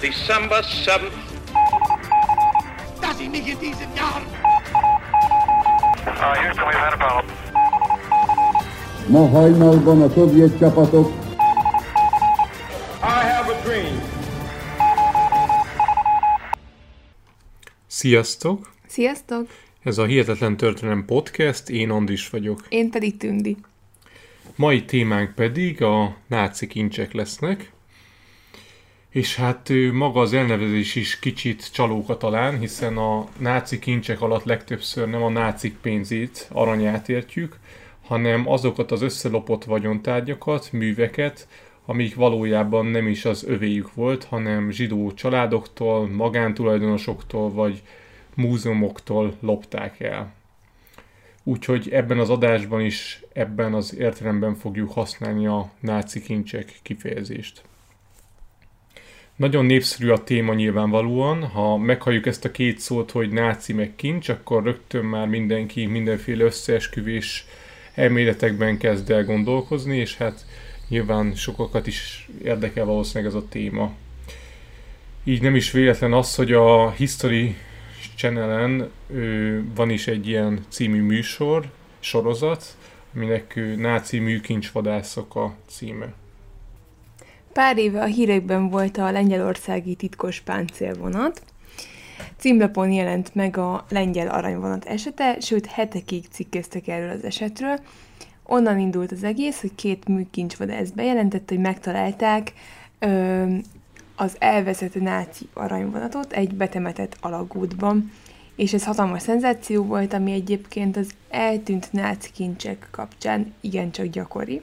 December 7th. dass ich mich in diesen Jahren Uh, Houston, we've had a problem. Ma hajnalban a szovjet csapatok I have a dream. Sziasztok! Sziasztok! Ez a Hihetetlen Történelem Podcast, én Andis vagyok. Én pedig Tündi. Mai témánk pedig a náci kincsek lesznek, és hát ő, maga az elnevezés is kicsit csalóka talán, hiszen a náci kincsek alatt legtöbbször nem a nácik pénzét, aranyát értjük, hanem azokat az összelopott vagyontárgyakat, műveket, amik valójában nem is az övéjük volt, hanem zsidó családoktól, magántulajdonosoktól vagy múzeumoktól lopták el. Úgyhogy ebben az adásban is ebben az értelemben fogjuk használni a náci kincsek kifejezést. Nagyon népszerű a téma nyilvánvalóan, ha meghalljuk ezt a két szót, hogy náci meg kincs, akkor rögtön már mindenki mindenféle összeesküvés elméletekben kezd el gondolkozni, és hát nyilván sokakat is érdekel valószínűleg ez a téma. Így nem is véletlen az, hogy a History Channel-en ö, van is egy ilyen című műsor, sorozat, aminek ö, náci műkincsvadászok a címe. Pár éve a hírekben volt a lengyelországi titkos páncélvonat. Címlapon jelent meg a lengyel aranyvonat esete, sőt hetekig cikkeztek erről az esetről. Onnan indult az egész, hogy két műkincsvadász bejelentett, hogy megtalálták ö, az elveszett náci aranyvonatot egy betemetett alagútban. És ez hatalmas szenzáció volt, ami egyébként az eltűnt náci kincsek kapcsán igencsak gyakori.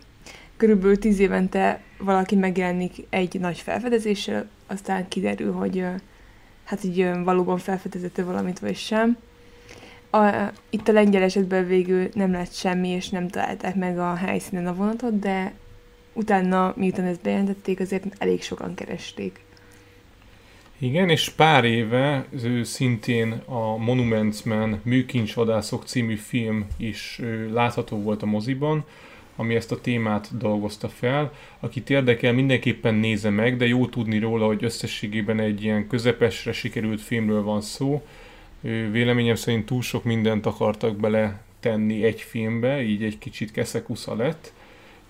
Körülbelül tíz évente valaki megjelenik egy nagy felfedezéssel, aztán kiderül, hogy hát így valóban felfedezette valamit, vagy sem. A, itt a lengyel esetben végül nem lett semmi, és nem találták meg a helyszínen a vonatot, de utána, miután ezt bejelentették, azért elég sokan keresték. Igen, és pár éve ő szintén a Monuments Man Műkincsvadászok című film is látható volt a moziban, ami ezt a témát dolgozta fel. Akit érdekel, mindenképpen nézze meg, de jó tudni róla, hogy összességében egy ilyen közepesre sikerült filmről van szó. Véleményem szerint túl sok mindent akartak bele tenni egy filmbe, így egy kicsit keszekusza lett,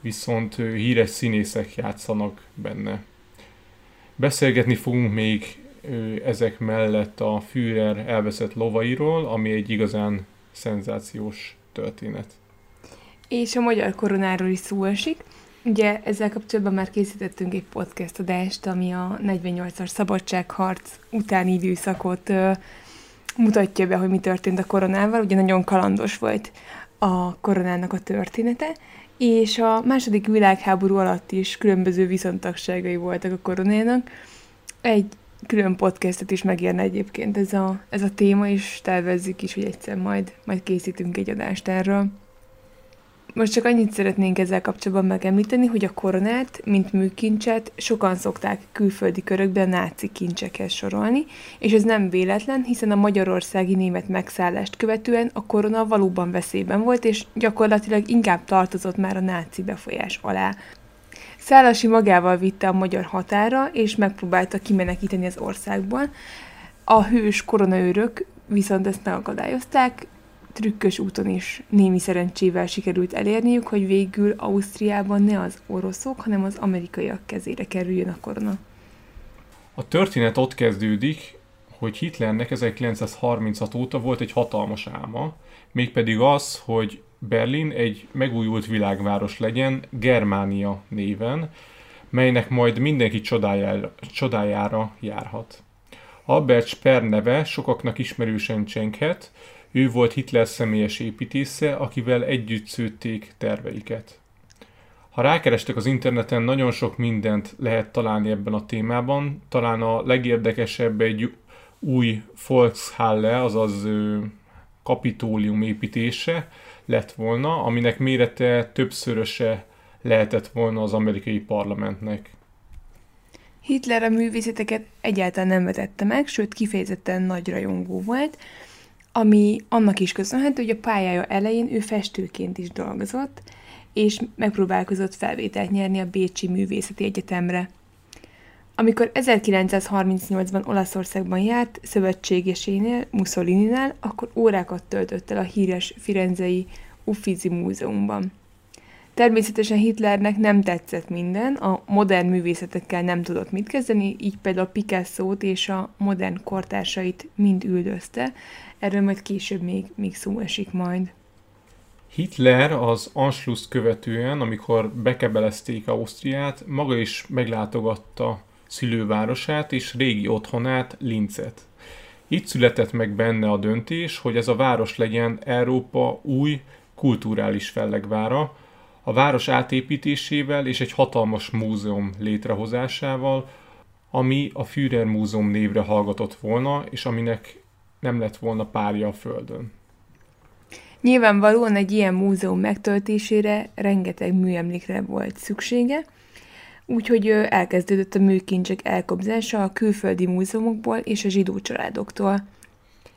viszont híres színészek játszanak benne. Beszélgetni fogunk még ezek mellett a Führer elveszett lovairól, ami egy igazán szenzációs történet. És a magyar koronáról is szó esik. Ugye ezzel kapcsolatban már készítettünk egy podcast adást, ami a 48-as szabadságharc utáni időszakot ö, mutatja be, hogy mi történt a koronával. Ugye nagyon kalandos volt a koronának a története, és a második világháború alatt is különböző viszontagságai voltak a koronának. Egy külön podcastet is megérne egyébként ez a, ez a téma, és tervezzük is, hogy egyszer majd, majd készítünk egy adást erről. Most csak annyit szeretnénk ezzel kapcsolatban megemlíteni, hogy a koronát, mint műkincset sokan szokták külföldi körökben náci kincsekhez sorolni, és ez nem véletlen, hiszen a magyarországi német megszállást követően a korona valóban veszélyben volt, és gyakorlatilag inkább tartozott már a náci befolyás alá. Szálasi magával vitte a magyar határa, és megpróbálta kimenekíteni az országból. A hős koronaőrök viszont ezt megakadályozták, trükkös úton is némi szerencsével sikerült elérniük, hogy végül Ausztriában ne az oroszok, hanem az amerikaiak kezére kerüljön a korona. A történet ott kezdődik, hogy Hitlernek 1936 óta volt egy hatalmas álma, mégpedig az, hogy Berlin egy megújult világváros legyen Germánia néven, melynek majd mindenki csodájára, csodájára járhat. Albert Speer neve sokaknak ismerősen csenghet, ő volt Hitler személyes építésze, akivel együtt szőtték terveiket. Ha rákerestek az interneten, nagyon sok mindent lehet találni ebben a témában. Talán a legérdekesebb egy új Volkshalle, azaz kapitólium építése lett volna, aminek mérete többszöröse lehetett volna az amerikai parlamentnek. Hitler a művészeteket egyáltalán nem vetette meg, sőt kifejezetten nagy rajongó volt, ami annak is köszönhető, hogy a pályája elején ő festőként is dolgozott, és megpróbálkozott felvételt nyerni a Bécsi Művészeti Egyetemre. Amikor 1938-ban Olaszországban járt szövetségesénél, Mussolini-nál, akkor órákat töltött el a híres Firenzei Uffizi Múzeumban. Természetesen Hitlernek nem tetszett minden, a modern művészetekkel nem tudott mit kezdeni, így például Picasso-t és a modern kortársait mind üldözte. Erről majd később még, még szó esik majd. Hitler az Anschluss követően, amikor bekebelezték Ausztriát, maga is meglátogatta szülővárosát és régi otthonát, Linzet. Itt született meg benne a döntés, hogy ez a város legyen Európa új kulturális fellegvára, a város átépítésével és egy hatalmas múzeum létrehozásával, ami a Führer Múzeum névre hallgatott volna, és aminek nem lett volna párja a Földön. Nyilvánvalóan egy ilyen múzeum megtöltésére rengeteg műemlékre volt szüksége, úgyhogy elkezdődött a műkincsek elkobzása a külföldi múzeumokból és a zsidó családoktól.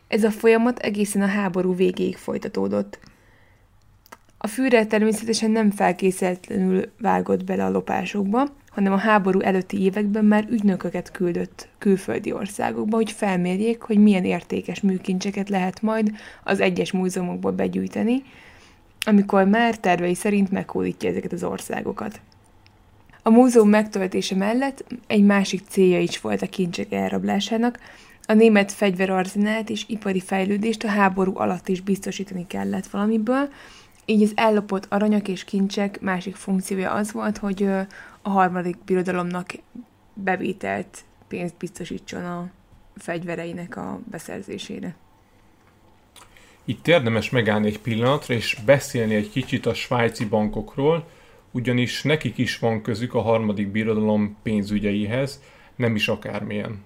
Ez a folyamat egészen a háború végéig folytatódott. A Führer természetesen nem felkészületlenül vágott bele a lopásokba, hanem a háború előtti években már ügynököket küldött külföldi országokba, hogy felmérjék, hogy milyen értékes műkincseket lehet majd az egyes múzeumokból begyűjteni, amikor már tervei szerint meghódítja ezeket az országokat. A múzeum megtöltése mellett egy másik célja is volt a kincsek elrablásának, a német fegyverarzenált és ipari fejlődést a háború alatt is biztosítani kellett valamiből, így az ellopott aranyak és kincsek másik funkciója az volt, hogy a harmadik birodalomnak bevételt pénzt biztosítson a fegyvereinek a beszerzésére. Itt érdemes megállni egy pillanatra, és beszélni egy kicsit a svájci bankokról, ugyanis nekik is van közük a harmadik birodalom pénzügyeihez, nem is akármilyen.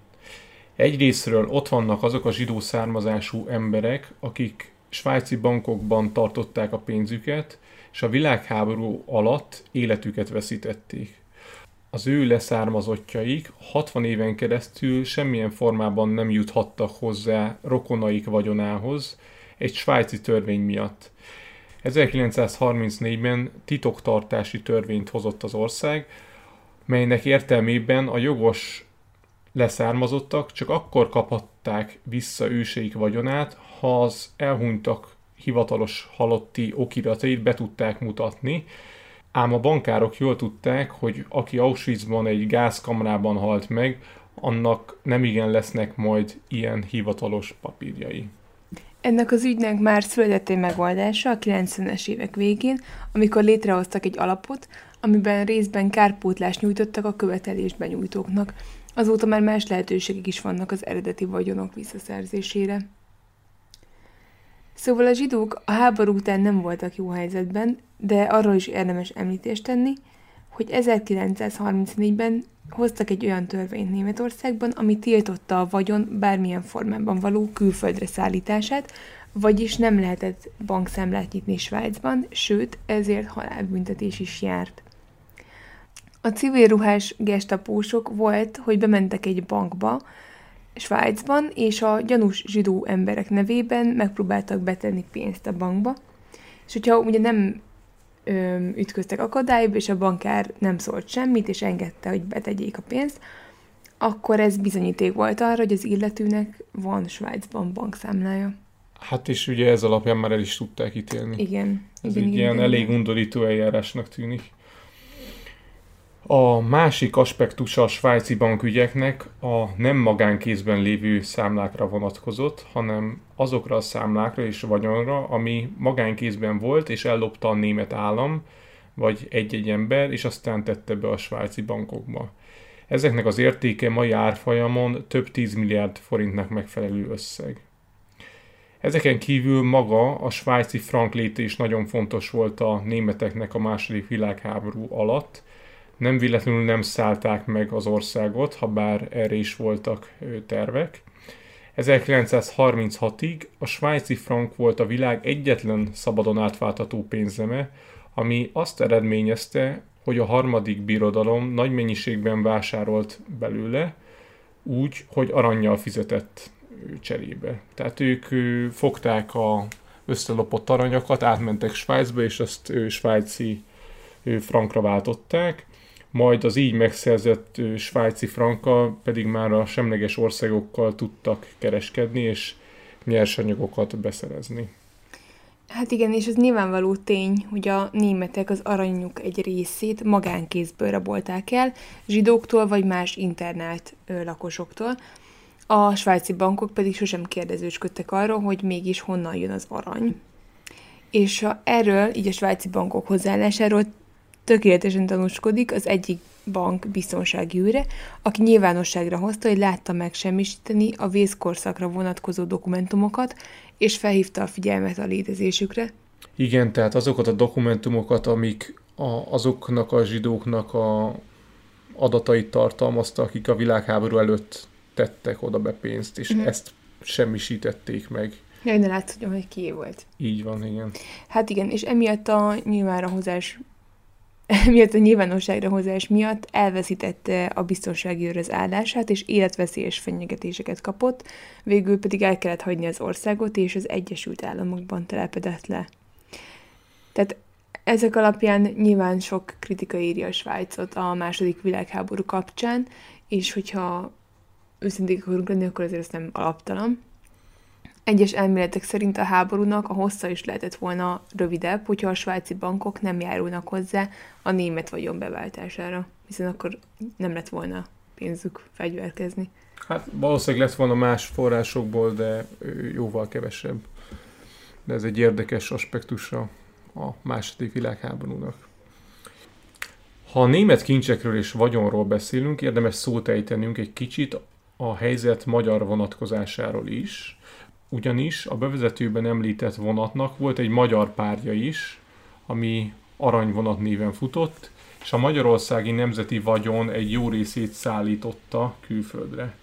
Egyrésztről ott vannak azok a zsidó származású emberek, akik svájci bankokban tartották a pénzüket, és a világháború alatt életüket veszítették. Az ő leszármazottjaik 60 éven keresztül semmilyen formában nem juthattak hozzá rokonaik vagyonához egy svájci törvény miatt. 1934-ben titoktartási törvényt hozott az ország, melynek értelmében a jogos leszármazottak csak akkor kaphatták vissza őseik vagyonát, ha az elhunytak hivatalos halotti okiratait be tudták mutatni, ám a bankárok jól tudták, hogy aki Auschwitzban egy gázkamrában halt meg, annak nem igen lesznek majd ilyen hivatalos papírjai. Ennek az ügynek már született megoldása a 90-es évek végén, amikor létrehoztak egy alapot, amiben részben kárpótlást nyújtottak a követelésben nyújtóknak. Azóta már más lehetőségek is vannak az eredeti vagyonok visszaszerzésére. Szóval a zsidók a háború után nem voltak jó helyzetben, de arról is érdemes említést tenni, hogy 1934-ben hoztak egy olyan törvényt Németországban, ami tiltotta a vagyon bármilyen formában való külföldre szállítását, vagyis nem lehetett bankszámlát nyitni Svájcban, sőt, ezért halálbüntetés is járt. A civil ruhás gestapósok volt, hogy bementek egy bankba, Svájcban, és a gyanús zsidó emberek nevében megpróbáltak betenni pénzt a bankba, és hogyha ugye nem ö, ütköztek akadályba, és a bankár nem szólt semmit, és engedte, hogy betegyék a pénzt, akkor ez bizonyíték volt arra, hogy az illetőnek van Svájcban bankszámlája. Hát és ugye ez alapján már el is tudták ítélni. Igen. Ez igen, egy igen, ilyen igen. elég undorító eljárásnak tűnik. A másik aspektusa a svájci bankügyeknek a nem magánkézben lévő számlákra vonatkozott, hanem azokra a számlákra és vagyonra, ami magánkézben volt, és ellopta a német állam, vagy egy-egy ember, és aztán tette be a svájci bankokba. Ezeknek az értéke mai árfolyamon több 10 milliárd forintnak megfelelő összeg. Ezeken kívül maga a svájci frank léte is nagyon fontos volt a németeknek a második világháború alatt, nem véletlenül nem szállták meg az országot, ha bár erre is voltak tervek. 1936-ig a svájci frank volt a világ egyetlen szabadon átváltató pénzeme, ami azt eredményezte, hogy a harmadik birodalom nagy mennyiségben vásárolt belőle, úgy, hogy aranyjal fizetett cserébe. Tehát ők fogták a összelopott aranyakat, átmentek Svájcba, és azt svájci frankra váltották, majd az így megszerzett svájci franka pedig már a semleges országokkal tudtak kereskedni, és nyersanyagokat beszerezni. Hát igen, és ez nyilvánvaló tény, hogy a németek az aranyuk egy részét magánkézből rabolták el, zsidóktól vagy más internált ö, lakosoktól. A svájci bankok pedig sosem kérdezősködtek arról, hogy mégis honnan jön az arany. És a, erről, így a svájci bankok hozzáállásáról tökéletesen tanúskodik az egyik bank biztonsági őre, aki nyilvánosságra hozta, hogy látta megsemmisíteni a vészkorszakra vonatkozó dokumentumokat, és felhívta a figyelmet a létezésükre. Igen, tehát azokat a dokumentumokat, amik a, azoknak a zsidóknak a adatait tartalmazta, akik a világháború előtt tettek oda be pénzt, és uh-huh. ezt semmisítették meg. Jaj, ne látszódjon, hogy ki volt. Így van, igen. Hát igen, és emiatt a nyilvánra hozás miatt a nyilvánosságra hozás miatt elveszítette a biztonsági őr állását, és életveszélyes fenyegetéseket kapott, végül pedig el kellett hagyni az országot, és az Egyesült Államokban telepedett le. Tehát ezek alapján nyilván sok kritika írja a Svájcot a második világháború kapcsán, és hogyha őszinték akarunk lenni, akkor azért ez nem alaptalan. Egyes elméletek szerint a háborúnak a hossza is lehetett volna rövidebb, hogyha a svájci bankok nem járulnak hozzá a német vagyon beváltására, hiszen akkor nem lett volna pénzük fegyverkezni. Hát valószínűleg lett volna más forrásokból, de jóval kevesebb. De ez egy érdekes aspektusa a második világháborúnak. Ha a német kincsekről és vagyonról beszélünk, érdemes szót ejtenünk egy kicsit a helyzet magyar vonatkozásáról is, ugyanis a bevezetőben említett vonatnak volt egy magyar párja is, ami aranyvonat néven futott, és a magyarországi nemzeti vagyon egy jó részét szállította külföldre.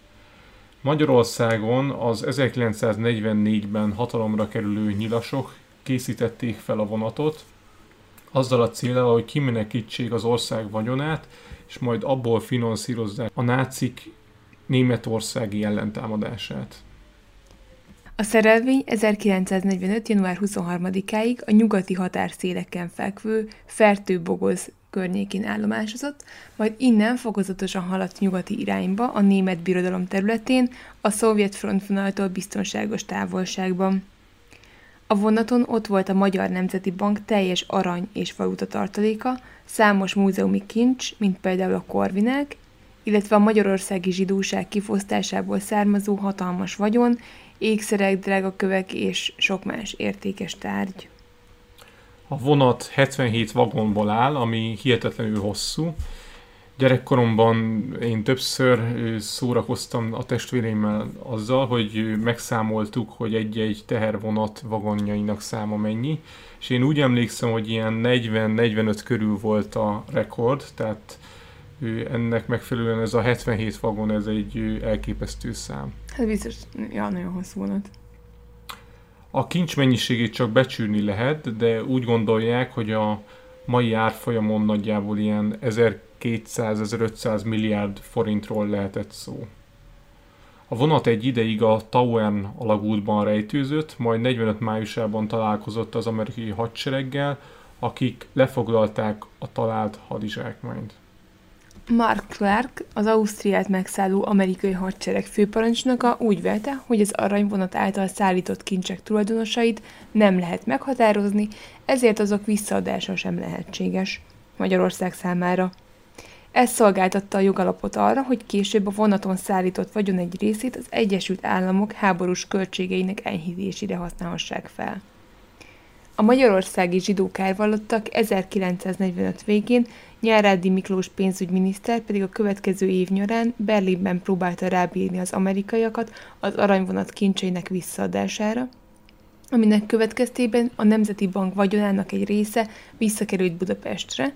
Magyarországon az 1944-ben hatalomra kerülő nyilasok készítették fel a vonatot, azzal a célral, hogy kimenekítsék az ország vagyonát, és majd abból finanszírozzák a nácik németországi ellentámadását. A szerelvény 1945. január 23-áig a nyugati határszéleken fekvő Fertőbogoz környékén állomásozott, majd innen fokozatosan haladt nyugati irányba a német birodalom területén, a szovjet frontvonaltól biztonságos távolságban. A vonaton ott volt a Magyar Nemzeti Bank teljes arany és valuta tartaléka, számos múzeumi kincs, mint például a korvinák, illetve a magyarországi zsidóság kifosztásából származó hatalmas vagyon, ékszerek, drágakövek és sok más értékes tárgy. A vonat 77 vagonból áll, ami hihetetlenül hosszú. Gyerekkoromban én többször szórakoztam a testvéreimmel azzal, hogy megszámoltuk, hogy egy-egy tehervonat vagonjainak száma mennyi, és én úgy emlékszem, hogy ilyen 40-45 körül volt a rekord, tehát ennek megfelelően ez a 77 vagon, ez egy elképesztő szám. Hát biztos, ja, nagyon hosszú vonat. A kincs mennyiségét csak becsülni lehet, de úgy gondolják, hogy a mai árfolyamon nagyjából ilyen 1200-1500 milliárd forintról lehetett szó. A vonat egy ideig a Tauern alagútban rejtőzött, majd 45 májusában találkozott az amerikai hadsereggel, akik lefoglalták a talált hadizsákmányt. Mark Clark, az Ausztriát megszálló amerikai hadsereg főparancsnoka úgy vélte, hogy az aranyvonat által szállított kincsek tulajdonosait nem lehet meghatározni, ezért azok visszaadása sem lehetséges Magyarország számára. Ez szolgáltatta a jogalapot arra, hogy később a vonaton szállított vagyon egy részét az Egyesült Államok háborús költségeinek enyhítésére használhassák fel. A magyarországi zsidó kárvallottak 1945 végén Nyárádi Miklós pénzügyminiszter pedig a következő év nyarán Berlinben próbálta rábírni az amerikaiakat az aranyvonat kincseinek visszaadására, aminek következtében a Nemzeti Bank vagyonának egy része visszakerült Budapestre,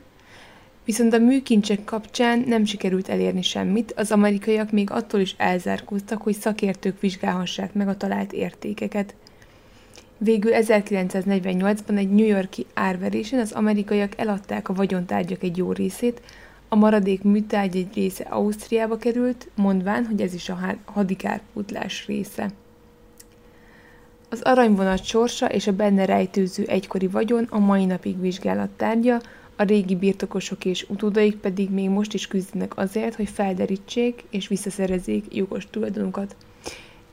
Viszont a műkincsek kapcsán nem sikerült elérni semmit, az amerikaiak még attól is elzárkóztak, hogy szakértők vizsgálhassák meg a talált értékeket. Végül 1948-ban egy New Yorki árverésen az amerikaiak eladták a vagyontárgyak egy jó részét, a maradék műtárgy egy része Ausztriába került, mondván, hogy ez is a hadikárpótlás része. Az aranyvonat sorsa és a benne rejtőző egykori vagyon a mai napig vizsgálat tárgya, a régi birtokosok és utódaik pedig még most is küzdenek azért, hogy felderítsék és visszaszerezzék jogos tulajdonukat.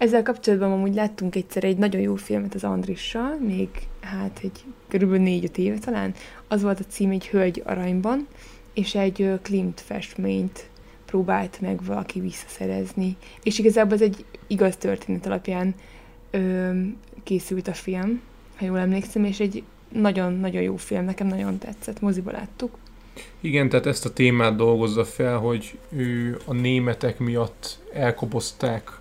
Ezzel kapcsolatban amúgy láttunk egyszer egy nagyon jó filmet az Andrissal, még hát egy körülbelül négy-öt éve talán. Az volt a cím egy Hölgy aranyban, és egy Klimt festményt próbált meg valaki visszaszerezni. És igazából ez egy igaz történet alapján ö, készült a film, ha jól emlékszem, és egy nagyon-nagyon jó film, nekem nagyon tetszett, moziba láttuk. Igen, tehát ezt a témát dolgozza fel, hogy ő a németek miatt elkobozták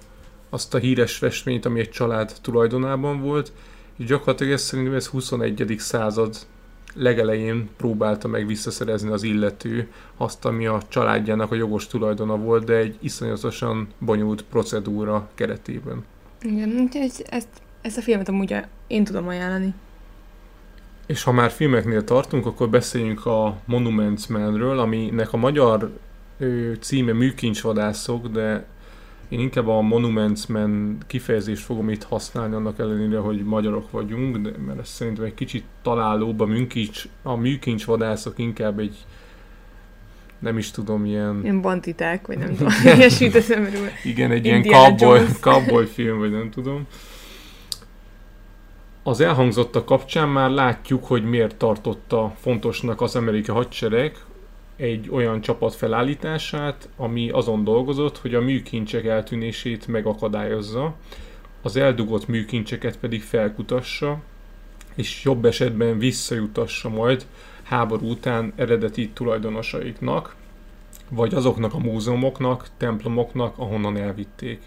azt a híres festményt, ami egy család tulajdonában volt, és gyakorlatilag ez szerintem ez 21. század legelején próbálta meg visszaszerezni az illető azt, ami a családjának a jogos tulajdona volt, de egy iszonyatosan bonyolult procedúra keretében. Igen, úgyhogy ezt, ezt a filmet amúgy én tudom ajánlani. És ha már filmeknél tartunk, akkor beszéljünk a Monuments Man-ről, aminek a magyar ő, címe Műkincsvadászok, de én inkább a Monuments Man kifejezést fogom itt használni, annak ellenére, hogy magyarok vagyunk, de, mert ez szerintem egy kicsit találóbb, a, műkincs, a műkincsvadászok inkább egy nem is tudom, ilyen... Ilyen bantiták, vagy nem tudom, ilyesmit eszemről. Igen, egy ilyen cowboy, cowboy film, vagy nem tudom. Az elhangzottak kapcsán már látjuk, hogy miért tartotta fontosnak az amerikai hadsereg egy olyan csapat felállítását, ami azon dolgozott, hogy a műkincsek eltűnését megakadályozza, az eldugott műkincseket pedig felkutassa, és jobb esetben visszajutassa majd háború után eredeti tulajdonosaiknak, vagy azoknak a múzeumoknak, templomoknak, ahonnan elvitték.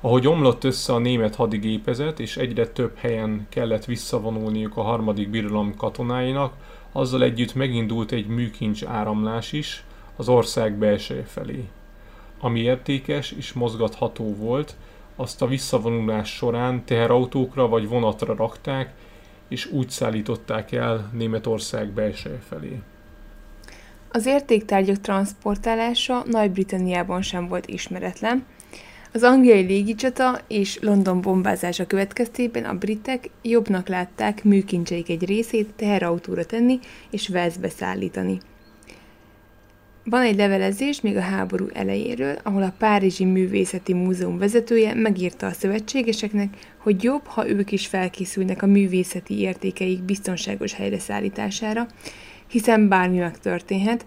Ahogy omlott össze a német hadigépezet, és egyre több helyen kellett visszavonulniuk a harmadik birodalom katonáinak, azzal együtt megindult egy műkincs áramlás is az ország belseje felé. Ami értékes és mozgatható volt, azt a visszavonulás során teherautókra vagy vonatra rakták, és úgy szállították el Németország belseje felé. Az értéktárgyak transportálása Nagy-Britanniában sem volt ismeretlen, az angliai légicsata és London bombázása következtében a britek jobbnak látták műkincseik egy részét teherautóra tenni és Velszbe szállítani. Van egy levelezés még a háború elejéről, ahol a Párizsi Művészeti Múzeum vezetője megírta a szövetségeseknek, hogy jobb, ha ők is felkészülnek a művészeti értékeik biztonságos helyre szállítására, hiszen bármi megtörténhet,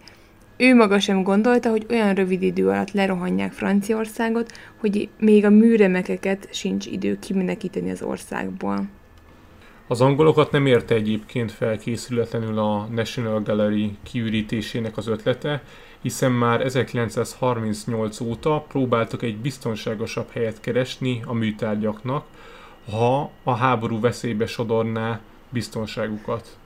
ő maga sem gondolta, hogy olyan rövid idő alatt lerohanják Franciaországot, hogy még a műremekeket sincs idő kimenekíteni az országból. Az angolokat nem érte egyébként felkészületlenül a National Gallery kiürítésének az ötlete, hiszen már 1938 óta próbáltak egy biztonságosabb helyet keresni a műtárgyaknak, ha a háború veszélybe sodorná biztonságukat.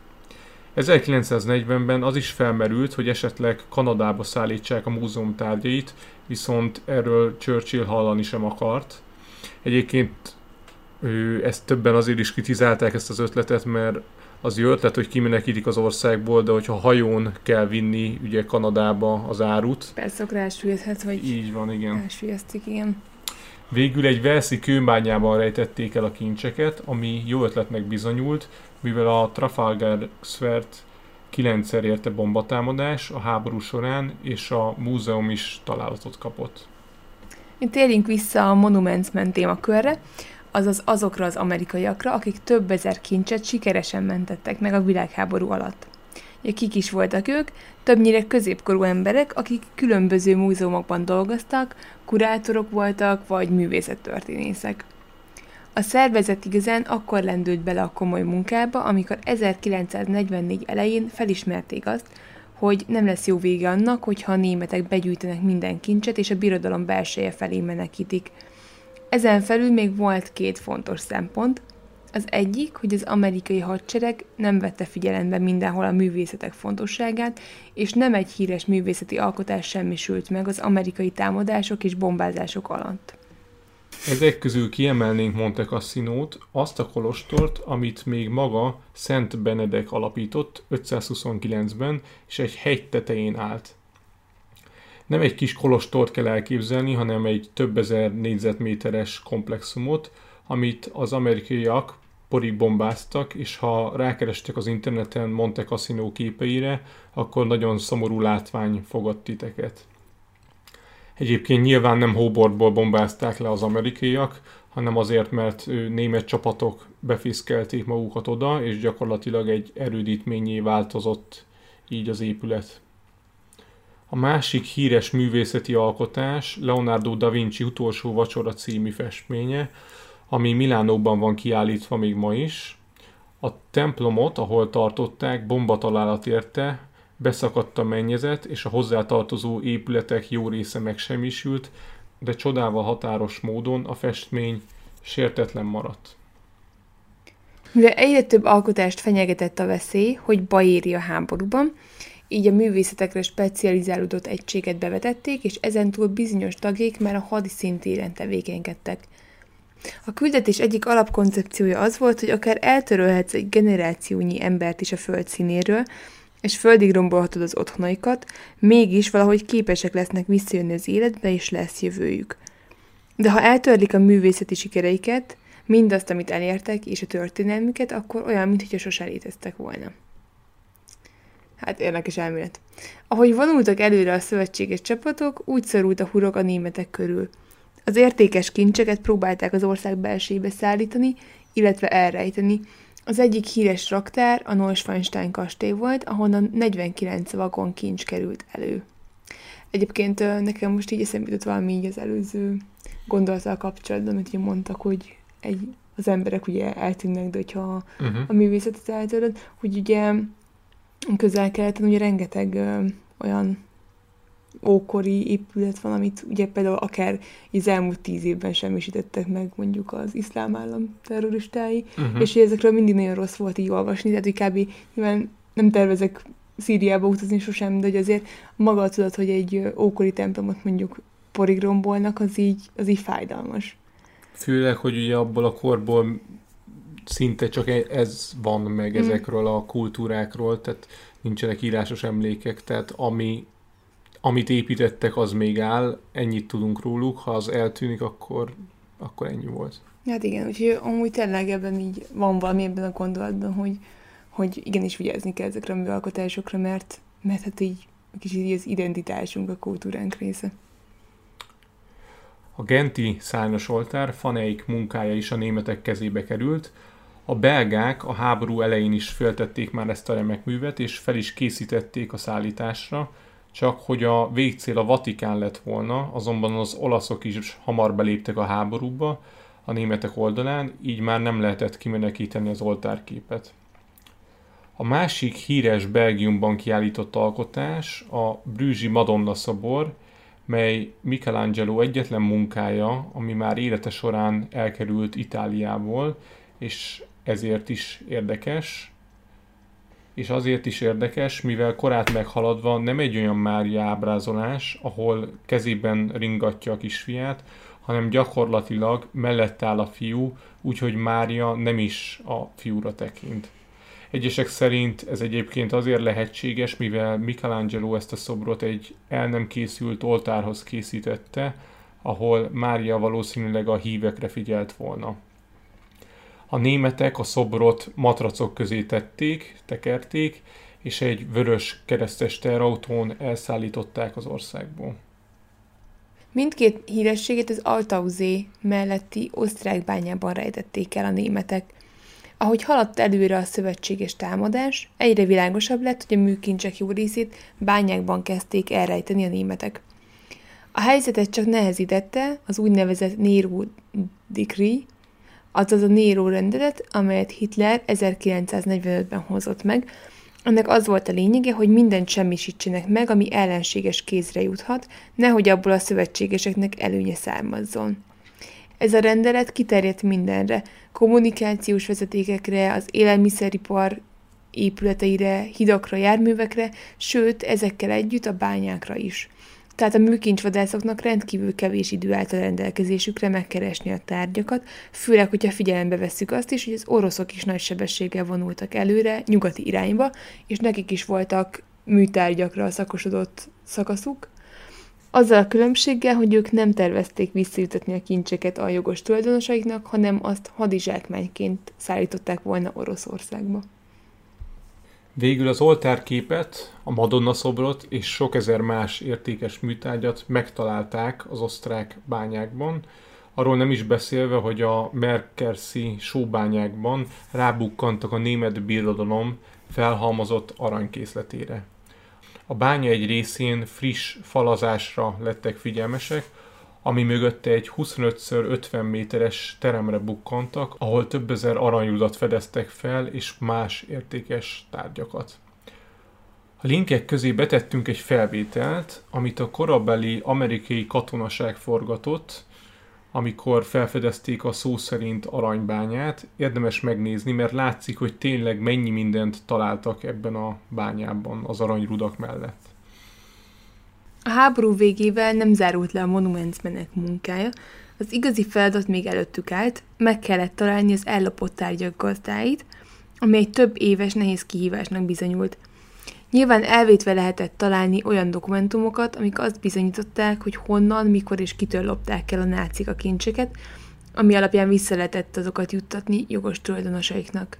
1940-ben az is felmerült, hogy esetleg Kanadába szállítsák a múzeum tárgyait, viszont erről Churchill hallani sem akart. Egyébként ő, ezt többen azért is kritizálták ezt az ötletet, mert az jó ötlet, hogy kimenekítik az országból, de hogyha hajón kell vinni ugye Kanadába az árut. Persze, akkor elsüllyedhet, vagy Így van, igen. elsüllyesztik, igen. Végül egy Velszi kőbányában rejtették el a kincseket, ami jó ötletnek bizonyult, mivel a Trafalgar Square-t kilencszer érte bombatámadás a háború során, és a múzeum is találatot kapott. Térjünk vissza a Monuments Man témakörre, azaz azokra az amerikaiakra, akik több ezer kincset sikeresen mentettek meg a világháború alatt. Ugye kik is voltak ők? Többnyire középkorú emberek, akik különböző múzeumokban dolgoztak, kurátorok voltak, vagy művészettörténészek. A szervezet igazán akkor lendült bele a komoly munkába, amikor 1944 elején felismerték azt, hogy nem lesz jó vége annak, hogyha a németek begyűjtenek minden kincset, és a birodalom belseje felé menekítik. Ezen felül még volt két fontos szempont. Az egyik, hogy az amerikai hadsereg nem vette figyelembe mindenhol a művészetek fontosságát, és nem egy híres művészeti alkotás semmisült meg az amerikai támadások és bombázások alatt. Ezek közül kiemelnénk Monte Cassinót, azt a kolostort, amit még maga Szent Benedek alapított 529-ben, és egy hegy tetején állt. Nem egy kis kolostort kell elképzelni, hanem egy több ezer négyzetméteres komplexumot, amit az amerikaiak porig bombáztak, és ha rákerestek az interneten Monte Cassino képeire, akkor nagyon szomorú látvány fogott titeket. Egyébként nyilván nem hóbortból bombázták le az amerikaiak, hanem azért, mert német csapatok befiszkelték magukat oda, és gyakorlatilag egy erődítményé változott így az épület. A másik híres művészeti alkotás Leonardo da Vinci utolsó vacsora című festménye, ami Milánóban van kiállítva még ma is. A templomot, ahol tartották, bombatalálat érte, beszakadt a mennyezet, és a hozzátartozó épületek jó része megsemmisült, de csodával határos módon a festmény sértetlen maradt. Mivel egyre több alkotást fenyegetett a veszély, hogy baj a háborúban, így a művészetekre specializálódott egységet bevetették, és ezentúl bizonyos tagék már a hadi szintéren tevékenykedtek. A küldetés egyik alapkoncepciója az volt, hogy akár eltörölhetsz egy generációnyi embert is a föld színéről, és földig rombolhatod az otthonaikat, mégis valahogy képesek lesznek visszajönni az életbe, és lesz jövőjük. De ha eltörlik a művészeti sikereiket, mindazt, amit elértek, és a történelmüket, akkor olyan, mintha sosem léteztek volna. Hát érdekes elmélet. Ahogy vonultak előre a szövetséges csapatok, úgy szorult a hurok a németek körül. Az értékes kincseket próbálták az ország belsébe szállítani, illetve elrejteni. Az egyik híres raktár a Neuschwanstein kastély volt, ahonnan 49 vagon kincs került elő. Egyébként nekem most így eszembe jutott valami így az előző gondolattal kapcsolatban, ugye mondtak, hogy egy, az emberek ugye eltűnnek, de hogyha uh-huh. a művészetet eltöröd, hogy ugye közel-keleten ugye rengeteg ö, olyan ókori épület van, amit ugye például akár az elmúlt tíz évben semmisítettek meg mondjuk az iszlám állam terroristái, uh-huh. és ezekről mindig nagyon rossz volt így olvasni, tehát hogy kb. nyilván nem tervezek Szíriába utazni sosem, de hogy azért maga tudat, hogy egy ókori templomot mondjuk porig rombolnak, az így, az így fájdalmas. Főleg, hogy ugye abból a korból szinte csak e- ez van meg mm. ezekről a kultúrákról, tehát nincsenek írásos emlékek, tehát ami, amit építettek, az még áll, ennyit tudunk róluk, ha az eltűnik, akkor, akkor ennyi volt. Hát igen, úgyhogy amúgy tényleg ebben így van valami ebben a gondolatban, hogy, hogy igenis vigyázni kell ezekre a műalkotásokra, mert, mert hát így kicsit így az identitásunk, a kultúránk része. A genti szárnyas oltár faneik munkája is a németek kezébe került, a belgák a háború elején is féltették már ezt a remek művet, és fel is készítették a szállításra, csak hogy a végcél a Vatikán lett volna, azonban az olaszok is hamar beléptek a háborúba a németek oldalán, így már nem lehetett kimenekíteni az oltárképet. A másik híres Belgiumban kiállított alkotás a Brüzsi Madonna szobor, mely Michelangelo egyetlen munkája, ami már élete során elkerült Itáliából, és ezért is érdekes, és azért is érdekes, mivel korát meghaladva nem egy olyan Mária ábrázolás, ahol kezében ringatja a kisfiát, hanem gyakorlatilag mellett áll a fiú, úgyhogy Mária nem is a fiúra tekint. Egyesek szerint ez egyébként azért lehetséges, mivel Michelangelo ezt a szobrot egy el nem készült oltárhoz készítette, ahol Mária valószínűleg a hívekre figyelt volna. A németek a szobrot matracok közé tették, tekerték, és egy vörös keresztes terautón elszállították az országból. Mindkét hírességét az Altauzé melletti osztrák bányában rejtették el a németek. Ahogy haladt előre a szövetséges támadás, egyre világosabb lett, hogy a műkincsek jó részét bányákban kezdték elrejteni a németek. A helyzetet csak nehezítette az úgynevezett Nero Decree, azaz a Nero rendelet, amelyet Hitler 1945-ben hozott meg. Ennek az volt a lényege, hogy mindent semmisítsenek meg, ami ellenséges kézre juthat, nehogy abból a szövetségeseknek előnye származzon. Ez a rendelet kiterjedt mindenre, kommunikációs vezetékekre, az élelmiszeripar épületeire, hidakra, járművekre, sőt, ezekkel együtt a bányákra is. Tehát a műkincsvadászoknak rendkívül kevés idő állt a rendelkezésükre megkeresni a tárgyakat, főleg, hogyha figyelembe vesszük azt is, hogy az oroszok is nagy sebességgel vonultak előre, nyugati irányba, és nekik is voltak műtárgyakra szakosodott szakaszuk. Azzal a különbséggel, hogy ők nem tervezték visszajutatni a kincseket a jogos tulajdonosaiknak, hanem azt hadizsákmányként szállították volna Oroszországba. Végül az oltárképet, a Madonna szobrot és sok ezer más értékes műtárgyat megtalálták az osztrák bányákban, arról nem is beszélve, hogy a Merkerszi sóbányákban rábukkantak a német birodalom felhalmozott aranykészletére. A bánya egy részén friss falazásra lettek figyelmesek, ami mögötte egy 25x50 méteres teremre bukkantak, ahol több ezer aranyudat fedeztek fel, és más értékes tárgyakat. A linkek közé betettünk egy felvételt, amit a korabeli amerikai katonaság forgatott, amikor felfedezték a szó szerint aranybányát. Érdemes megnézni, mert látszik, hogy tényleg mennyi mindent találtak ebben a bányában az aranyrudak mellett. A háború végével nem zárult le a monumentsmenek munkája, az igazi feladat még előttük állt, meg kellett találni az ellopott tárgyak gazdáit, ami egy több éves nehéz kihívásnak bizonyult. Nyilván elvétve lehetett találni olyan dokumentumokat, amik azt bizonyították, hogy honnan, mikor és kitől lopták el a nácik a kincseket, ami alapján vissza lehetett azokat juttatni jogos tulajdonosaiknak.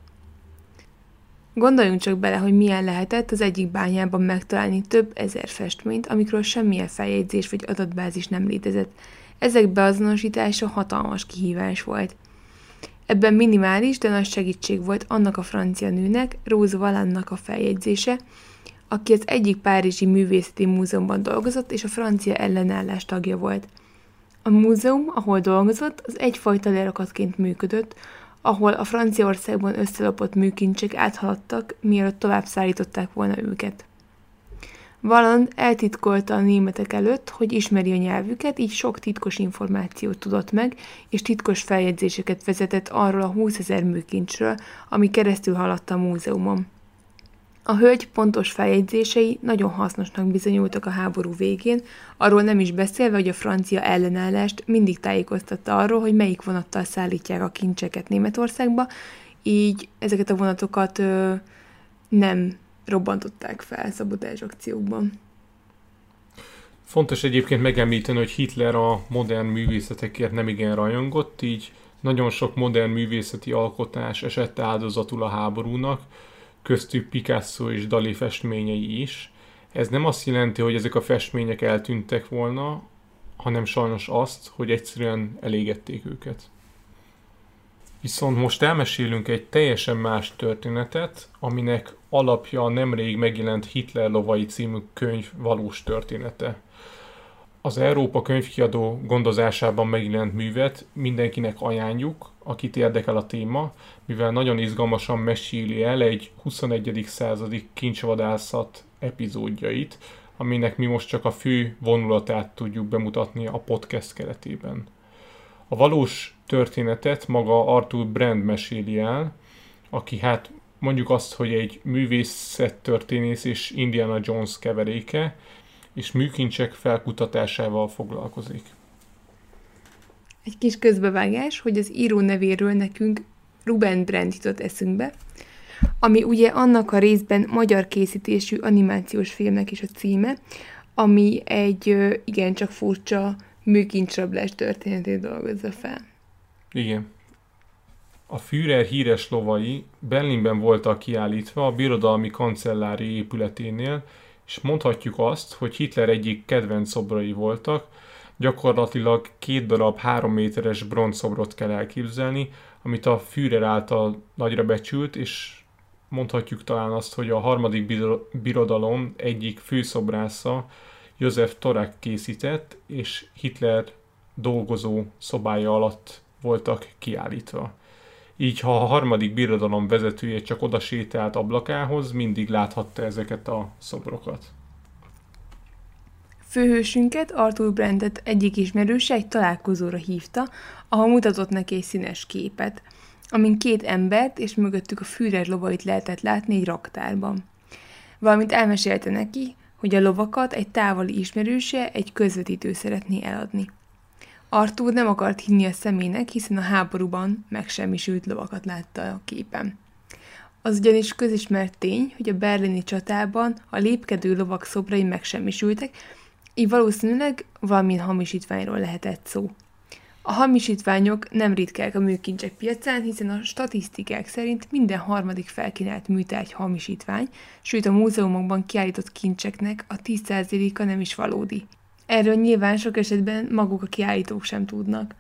Gondoljunk csak bele, hogy milyen lehetett az egyik bányában megtalálni több ezer festményt, amikről semmilyen feljegyzés vagy adatbázis nem létezett. Ezek beazonosítása hatalmas kihívás volt. Ebben minimális, de nagy segítség volt annak a francia nőnek, Rose Valannak a feljegyzése, aki az egyik Párizsi Művészeti Múzeumban dolgozott, és a francia ellenállás tagja volt. A múzeum, ahol dolgozott, az egyfajta lerakatként működött, ahol a Franciaországban összelopott műkincsek áthaladtak, mielőtt tovább szállították volna őket. Valand eltitkolta a németek előtt, hogy ismeri a nyelvüket, így sok titkos információt tudott meg, és titkos feljegyzéseket vezetett arról a 20 ezer műkincsről, ami keresztül haladt a múzeumon. A hölgy pontos feljegyzései nagyon hasznosnak bizonyultak a háború végén, arról nem is beszélve, hogy a francia ellenállást mindig tájékoztatta arról, hogy melyik vonattal szállítják a kincseket Németországba, így ezeket a vonatokat ö, nem robbantották fel szabotás akciókban. Fontos egyébként megemlíteni, hogy Hitler a modern művészetekért nem igen rajongott, így nagyon sok modern művészeti alkotás esett áldozatul a háborúnak, köztük Picasso és Dali festményei is. Ez nem azt jelenti, hogy ezek a festmények eltűntek volna, hanem sajnos azt, hogy egyszerűen elégették őket. Viszont most elmesélünk egy teljesen más történetet, aminek alapja a nemrég megjelent Hitler lovai című könyv valós története. Az Európa könyvkiadó gondozásában megjelent művet mindenkinek ajánljuk, akit érdekel a téma, mivel nagyon izgalmasan meséli el egy 21. századi kincsvadászat epizódjait, aminek mi most csak a fő vonulatát tudjuk bemutatni a podcast keretében. A valós történetet maga Arthur Brand meséli el, aki hát mondjuk azt, hogy egy művészettörténész és Indiana Jones keveréke, és műkincsek felkutatásával foglalkozik. Egy kis közbevágás, hogy az író nevéről nekünk Ruben Brand jutott eszünkbe, ami ugye annak a részben magyar készítésű animációs filmnek is a címe, ami egy igencsak furcsa műkincsrablás történetét dolgozza fel. Igen. A Führer híres lovai Berlinben voltak kiállítva a birodalmi kancellári épületénél, és mondhatjuk azt, hogy Hitler egyik kedvenc szobrai voltak, gyakorlatilag két darab három méteres bronzszobrot kell elképzelni, amit a Führer által nagyra becsült, és mondhatjuk talán azt, hogy a harmadik birodalom egyik főszobrásza József Torek készített, és Hitler dolgozó szobája alatt voltak kiállítva. Így, ha a harmadik birodalom vezetője csak oda sétált ablakához, mindig láthatta ezeket a szobrokat. Főhősünket, Arthur Brandet egyik ismerőse egy találkozóra hívta, ahol mutatott neki egy színes képet, amin két embert és mögöttük a Führer lovait lehetett látni egy raktárban. Valamint elmesélte neki, hogy a lovakat egy távoli ismerőse, egy közvetítő szeretné eladni. Arthur nem akart hinni a szemének, hiszen a háborúban megsemmisült lovakat látta a képen. Az ugyanis közismert tény, hogy a berlini csatában a lépkedő lovak szobrai megsemmisültek, így valószínűleg valamilyen hamisítványról lehetett szó. A hamisítványok nem ritkák a műkincsek piacán, hiszen a statisztikák szerint minden harmadik felkínált műtárgy hamisítvány, sőt a múzeumokban kiállított kincseknek a 10%-a nem is valódi. Erről nyilván sok esetben maguk a kiállítók sem tudnak.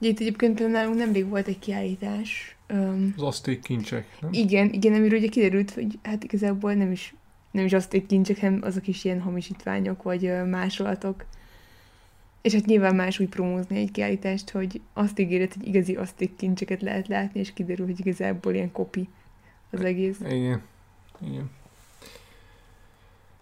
Ugye itt egyébként például nálunk nemrég volt egy kiállítás. Um, Az aszték kincsek, nem? igen, igen, amiről ugye kiderült, hogy hát igazából nem is, nem is aszték kincsek, hanem azok is ilyen hamisítványok, vagy másolatok. És hát nyilván más úgy promózni egy kiállítást, hogy azt ígéret, hogy igazi aszték kincseket lehet látni, és kiderül, hogy igazából ilyen kopi az egész. Igen. Igen.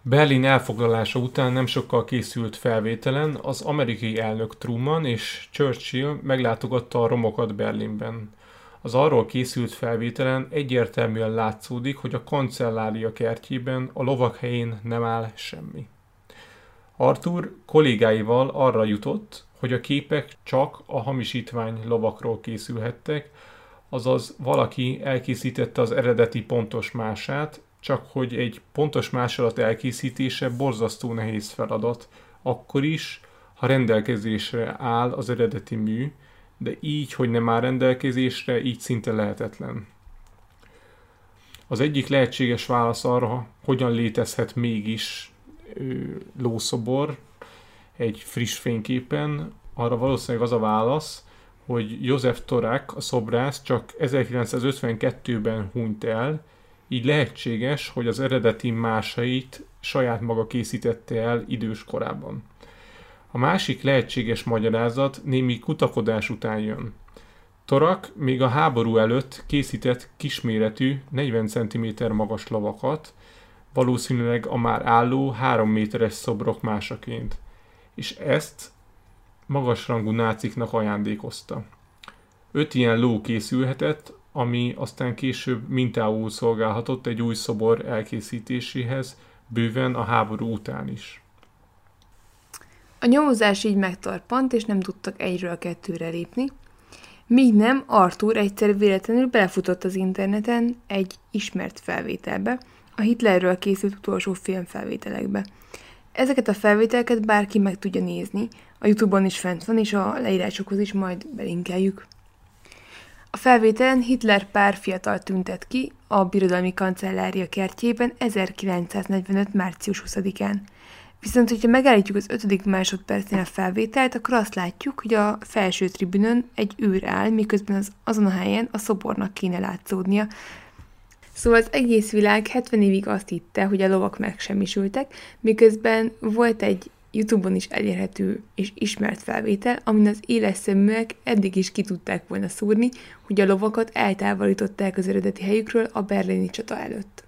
Berlin elfoglalása után nem sokkal készült felvételen az amerikai elnök Truman és Churchill meglátogatta a romokat Berlinben. Az arról készült felvételen egyértelműen látszódik, hogy a kancellária kertjében a lovak helyén nem áll semmi. Arthur kollégáival arra jutott, hogy a képek csak a hamisítvány lovakról készülhettek, azaz valaki elkészítette az eredeti pontos mását, csak hogy egy pontos másolat elkészítése borzasztó nehéz feladat, akkor is, ha rendelkezésre áll az eredeti mű, de így, hogy nem áll rendelkezésre, így szinte lehetetlen. Az egyik lehetséges válasz arra, hogyan létezhet mégis lószobor egy friss fényképen, arra valószínűleg az a válasz, hogy József Torák, a szobrász csak 1952-ben hunyt el, így lehetséges, hogy az eredeti másait saját maga készítette el idős korában. A másik lehetséges magyarázat némi kutakodás után jön. Torak még a háború előtt készített kisméretű 40 cm magas lovakat, valószínűleg a már álló 3 méteres szobrok másaként, és ezt magasrangú náciknak ajándékozta. Öt ilyen ló készülhetett, ami aztán később mintául szolgálhatott egy új szobor elkészítéséhez, bőven a háború után is. A nyomozás így megtarpant, és nem tudtak egyről a kettőre lépni, míg nem Arthur egyszer véletlenül belefutott az interneten egy ismert felvételbe, a Hitlerről készült utolsó filmfelvételekbe. Ezeket a felvételeket bárki meg tudja nézni, a Youtube-on is fent van, és a leírásokhoz is majd belinkeljük. A felvételen Hitler pár fiatal tüntet ki a birodalmi kancellária kertjében 1945. március 20-án. Viszont, hogyha megállítjuk az ötödik másodpercnél a felvételt, akkor azt látjuk, hogy a felső tribünön egy őr áll, miközben az, azon a helyen a szobornak kéne látszódnia. Szóval az egész világ 70 évig azt hitte, hogy a lovak megsemmisültek, miközben volt egy YouTube-on is elérhető és ismert felvétel, amin az éles szeműek eddig is ki tudták volna szúrni, hogy a lovakat eltávolították az eredeti helyükről a berlini csata előtt.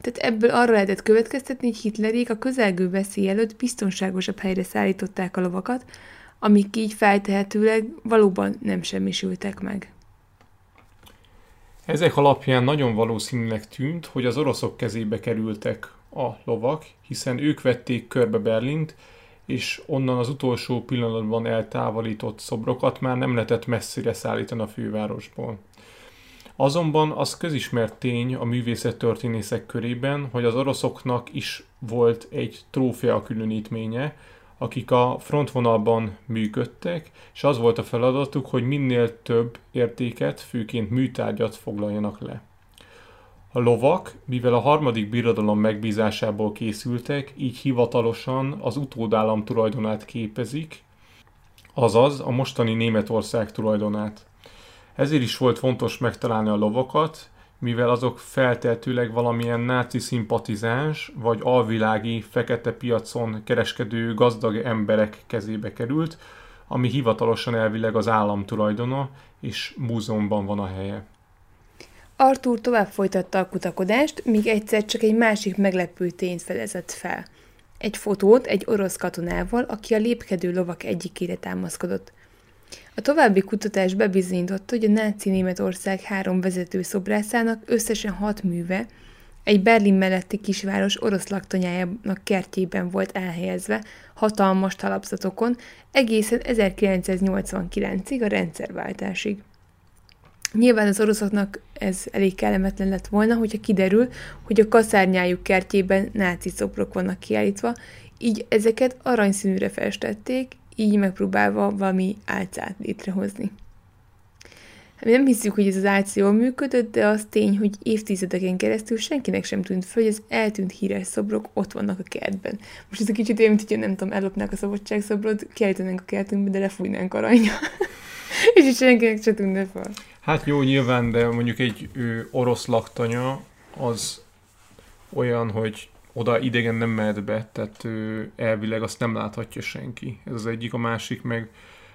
Tehát ebből arra lehetett következtetni, hogy Hitlerék a közelgő veszély előtt biztonságosabb helyre szállították a lovakat, amik így feltehetőleg valóban nem semmisültek meg. Ezek alapján nagyon valószínűleg tűnt, hogy az oroszok kezébe kerültek a lovak, hiszen ők vették körbe Berlint, és onnan az utolsó pillanatban eltávolított szobrokat már nem lehetett messzire szállítani a fővárosból. Azonban az közismert tény a művészettörténészek körében, hogy az oroszoknak is volt egy trófea különítménye, akik a frontvonalban működtek, és az volt a feladatuk, hogy minél több értéket, főként műtárgyat foglaljanak le. A lovak, mivel a harmadik birodalom megbízásából készültek, így hivatalosan az utódállam tulajdonát képezik, azaz a mostani Németország tulajdonát. Ezért is volt fontos megtalálni a lovakat, mivel azok feltehetőleg valamilyen náci szimpatizáns vagy alvilági fekete piacon kereskedő gazdag emberek kezébe került, ami hivatalosan elvileg az állam tulajdona, és múzeumban van a helye. Arthur tovább folytatta a kutakodást, míg egyszer csak egy másik meglepő tényt fedezett fel. Egy fotót egy orosz katonával, aki a lépkedő lovak egyikére támaszkodott. A további kutatás bebizonyította, hogy a náci Németország három vezető szobrászának összesen hat műve egy Berlin melletti kisváros orosz laktanyájának kertjében volt elhelyezve, hatalmas talapzatokon, egészen 1989-ig a rendszerváltásig. Nyilván az oroszoknak ez elég kellemetlen lett volna, hogyha kiderül, hogy a kaszárnyájuk kertjében náci szobrok vannak kiállítva, így ezeket aranyszínűre festették, így megpróbálva valami álcát létrehozni. Mi nem hiszük, hogy ez az álc jól működött, de az tény, hogy évtizedeken keresztül senkinek sem tűnt föl, hogy az eltűnt híres szobrok ott vannak a kertben. Most ez egy kicsit olyan, mint hogy nem tudom, ellopnák a szabadságszobrot, kiállítanánk a kertünkbe, de lefújnánk aranyja. és így senkinek se tűnne fel. Hát jó, nyilván, de mondjuk egy ő, orosz laktanya az olyan, hogy oda idegen nem mehet be, tehát ő, elvileg azt nem láthatja senki. Ez az egyik, a másik meg,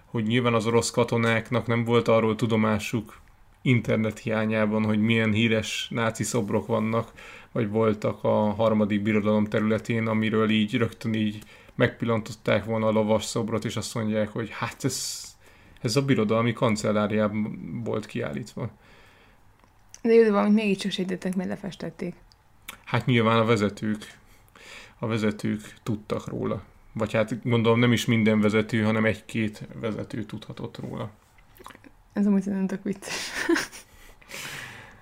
hogy nyilván az orosz katonáknak nem volt arról tudomásuk internet hiányában, hogy milyen híres náci szobrok vannak, vagy voltak a harmadik birodalom területén, amiről így rögtön így megpillantották volna a lovas szobrot, és azt mondják, hogy hát ez, ez a birodalmi kancelláriában volt kiállítva. De jó, de valamit mégiscsak sejtettek, mert lefestették. Hát nyilván a vezetők, a vezetők tudtak róla. Vagy hát gondolom nem is minden vezető, hanem egy-két vezető tudhatott róla. Ez amúgy nem tök vicces.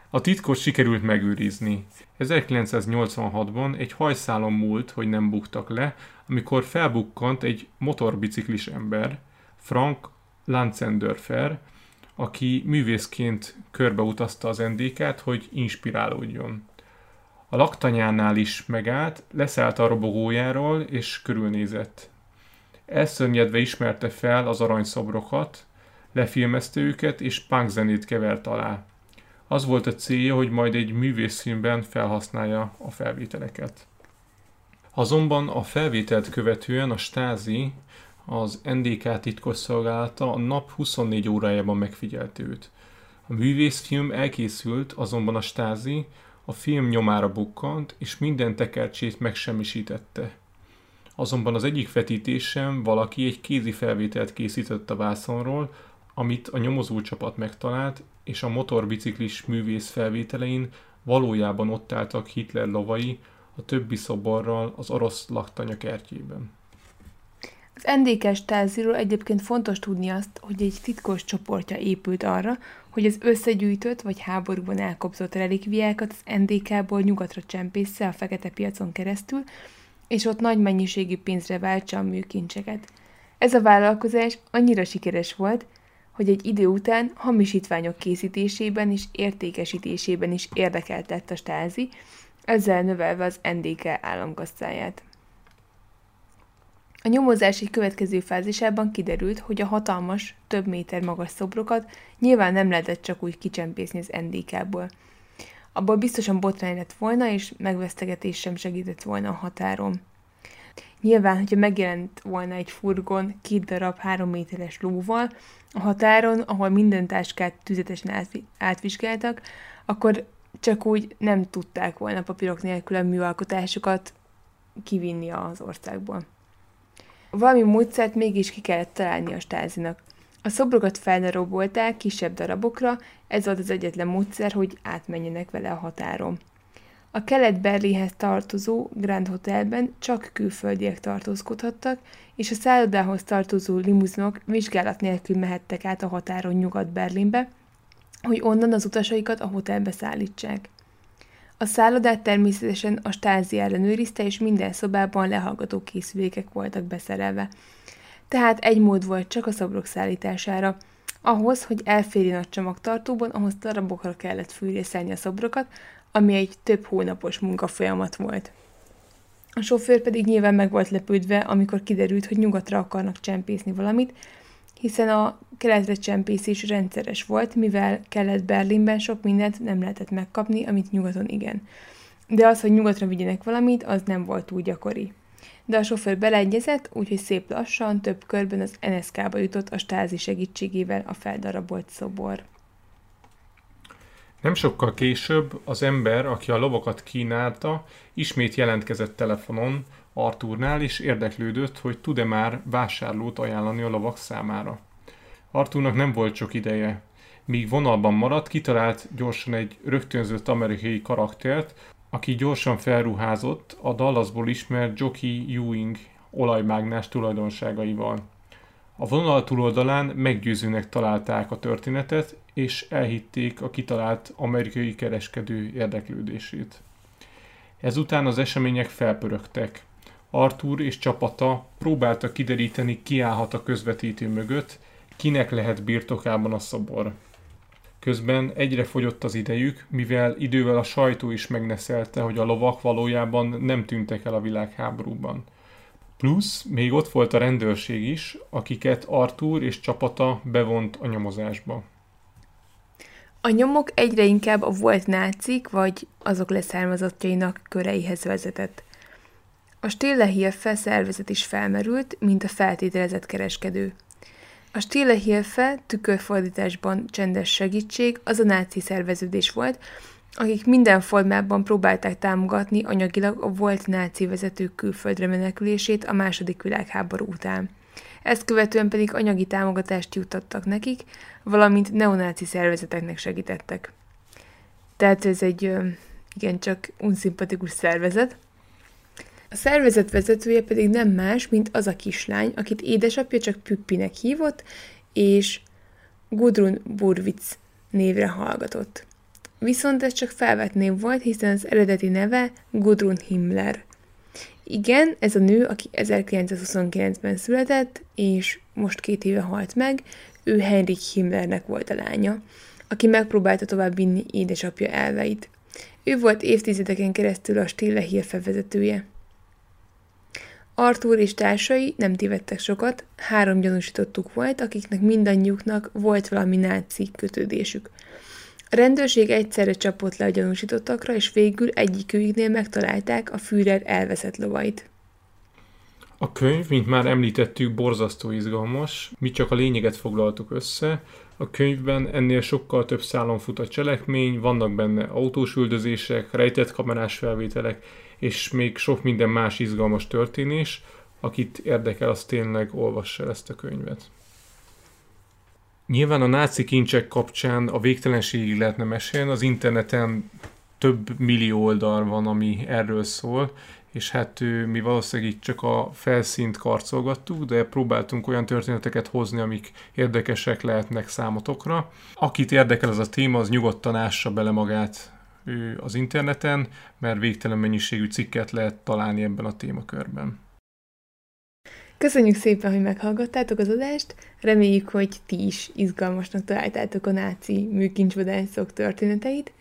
A titkot sikerült megőrizni. 1986-ban egy hajszálon múlt, hogy nem buktak le, amikor felbukkant egy motorbiciklis ember, Frank Lanzendörfer, aki művészként körbeutazta az NDK-t, hogy inspirálódjon. A laktanyánál is megállt, leszállt a robogójáról, és körülnézett. Elszörnyedve ismerte fel az aranyszobrokat, lefilmezte őket, és punk kevert alá. Az volt a célja, hogy majd egy művészfilmben felhasználja a felvételeket. Azonban a felvételt követően a stázi, az NDK titkosszolgálata a nap 24 órájában megfigyelte őt. A művészfilm elkészült, azonban a stázi a film nyomára bukkant, és minden tekercsét megsemmisítette. Azonban az egyik vetítésen valaki egy kézi felvételt készített a vászonról, amit a nyomozócsapat megtalált, és a motorbiciklis művész felvételein valójában ott álltak Hitler lovai a többi szoborral az orosz laktanya kertjében. Az NDK-s táziról egyébként fontos tudni azt, hogy egy titkos csoportja épült arra, hogy az összegyűjtött vagy háborúban elkobzott relikviákat az NDK-ból nyugatra csempésze a fekete piacon keresztül, és ott nagy mennyiségű pénzre váltsa a műkincseket. Ez a vállalkozás annyira sikeres volt, hogy egy idő után hamisítványok készítésében és értékesítésében is érdekeltett a stázi, ezzel növelve az NDK államgazdáját. A nyomozás egy következő fázisában kiderült, hogy a hatalmas, több méter magas szobrokat nyilván nem lehetett csak úgy kicsempészni az NDK-ból. Abból biztosan botrány lett volna, és megvesztegetés sem segített volna a határon. Nyilván, hogyha megjelent volna egy furgon két darab három méteres lóval a határon, ahol minden táskát tüzetesen átvizsgáltak, akkor csak úgy nem tudták volna papírok nélkül a műalkotásokat kivinni az országból. Valami módszert mégis ki kellett találni a stázinak. A szobrokat feldarabolták kisebb darabokra, ez volt az egyetlen módszer, hogy átmenjenek vele a határon. A kelet-Berlinhez tartozó Grand Hotelben csak külföldiek tartózkodhattak, és a szállodához tartozó limuzinok vizsgálat nélkül mehettek át a határon Nyugat-Berlinbe, hogy onnan az utasaikat a hotelbe szállítsák. A szállodát természetesen a stázi ellenőrizte, és minden szobában lehallgató készülékek voltak beszerelve. Tehát egy mód volt csak a szobrok szállítására. Ahhoz, hogy elférjen a csomagtartóban, ahhoz darabokra kellett fűrészelni a szobrokat, ami egy több hónapos munkafolyamat volt. A sofőr pedig nyilván meg volt lepődve, amikor kiderült, hogy nyugatra akarnak csempészni valamit, hiszen a keletre csempészés rendszeres volt, mivel kelet-Berlinben sok mindent nem lehetett megkapni, amit nyugaton igen. De az, hogy nyugatra vigyenek valamit, az nem volt túl gyakori. De a sofőr beleegyezett, úgyhogy szép lassan, több körben az NSK-ba jutott a stázi segítségével a feldarabolt szobor. Nem sokkal később az ember, aki a lovakat kínálta, ismét jelentkezett telefonon, Artúrnál, és érdeklődött, hogy tud-e már vásárlót ajánlani a lovak számára. Artúrnak nem volt sok ideje. Míg vonalban maradt, kitalált gyorsan egy rögtönzött amerikai karaktert, aki gyorsan felruházott a Dallasból ismert Jockey Ewing olajmágnás tulajdonságaival. A vonal túloldalán meggyőzőnek találták a történetet, és elhitték a kitalált amerikai kereskedő érdeklődését. Ezután az események felpörögtek. Arthur és csapata próbálta kideríteni, ki állhat a közvetítő mögött, kinek lehet birtokában a szobor. Közben egyre fogyott az idejük, mivel idővel a sajtó is megneszelte, hogy a lovak valójában nem tűntek el a világháborúban. Plusz még ott volt a rendőrség is, akiket Arthur és csapata bevont a nyomozásba. A nyomok egyre inkább a volt nácik vagy azok leszármazottjainak köreihez vezetett. A Stille szervezet is felmerült, mint a feltételezett kereskedő. A Stille Hilfe tükörfordításban csendes segítség az a náci szerveződés volt, akik minden formában próbálták támogatni anyagilag a volt náci vezetők külföldre menekülését a második világháború után. Ezt követően pedig anyagi támogatást juttattak nekik, valamint neonáci szervezeteknek segítettek. Tehát ez egy igencsak unszimpatikus szervezet. A szervezet vezetője pedig nem más, mint az a kislány, akit édesapja csak Püppinek hívott, és Gudrun Burwitz névre hallgatott. Viszont ez csak felvett név volt, hiszen az eredeti neve Gudrun Himmler. Igen, ez a nő, aki 1929-ben született, és most két éve halt meg, ő Heinrich Himmlernek volt a lánya, aki megpróbálta tovább vinni édesapja elveit. Ő volt évtizedeken keresztül a Stille Hilfe vezetője. Arthur és társai nem tévedtek sokat, három gyanúsítottuk volt, akiknek mindannyiuknak volt valami náci kötődésük. A rendőrség egyszerre csapott le a gyanúsítottakra, és végül egyikőjüknél megtalálták a Führer elveszett lovait. A könyv, mint már említettük, borzasztó izgalmas, mi csak a lényeget foglaltuk össze. A könyvben ennél sokkal több szálon fut a cselekmény, vannak benne autós üldözések, rejtett kamerás felvételek, és még sok minden más izgalmas történés. Akit érdekel, az tényleg olvassa ezt a könyvet. Nyilván a náci kincsek kapcsán a végtelenségig lehetne mesélni, az interneten több millió oldal van, ami erről szól, és hát mi valószínűleg itt csak a felszínt karcolgattuk, de próbáltunk olyan történeteket hozni, amik érdekesek lehetnek számotokra. Akit érdekel ez a téma, az nyugodtan ássa bele magát az interneten, mert végtelen mennyiségű cikket lehet találni ebben a témakörben. Köszönjük szépen, hogy meghallgattátok az adást, reméljük, hogy ti is izgalmasnak találtátok a náci műkincsvadászok történeteit,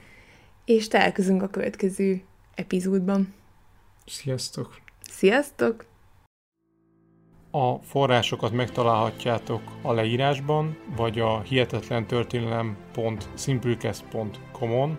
és találkozunk a következő epizódban. Sziasztok! Sziasztok! A forrásokat megtalálhatjátok a leírásban, vagy a hihetetlen-történelem.simplecast.com-on,